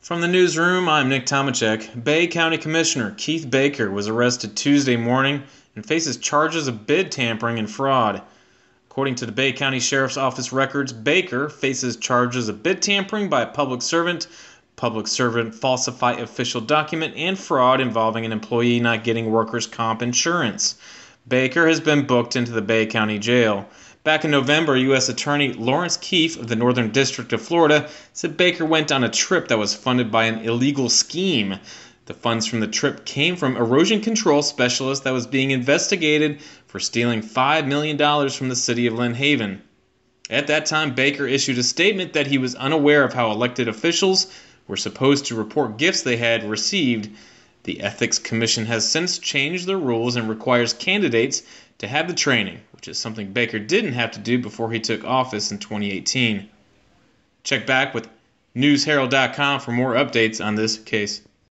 From the newsroom, I'm Nick Tomecek. Bay County Commissioner Keith Baker was arrested Tuesday morning and faces charges of bid tampering and fraud. According to the Bay County Sheriff's Office records, Baker faces charges of bid tampering by a public servant, public servant falsify official document, and fraud involving an employee not getting workers' comp insurance. Baker has been booked into the Bay County Jail. Back in November, U.S. Attorney Lawrence Keefe of the Northern District of Florida said Baker went on a trip that was funded by an illegal scheme. The funds from the trip came from erosion control specialist that was being investigated for stealing $5 million from the city of Lynn Haven. At that time, Baker issued a statement that he was unaware of how elected officials were supposed to report gifts they had received. The Ethics Commission has since changed their rules and requires candidates to have the training, which is something Baker didn't have to do before he took office in 2018. Check back with newsherald.com for more updates on this case.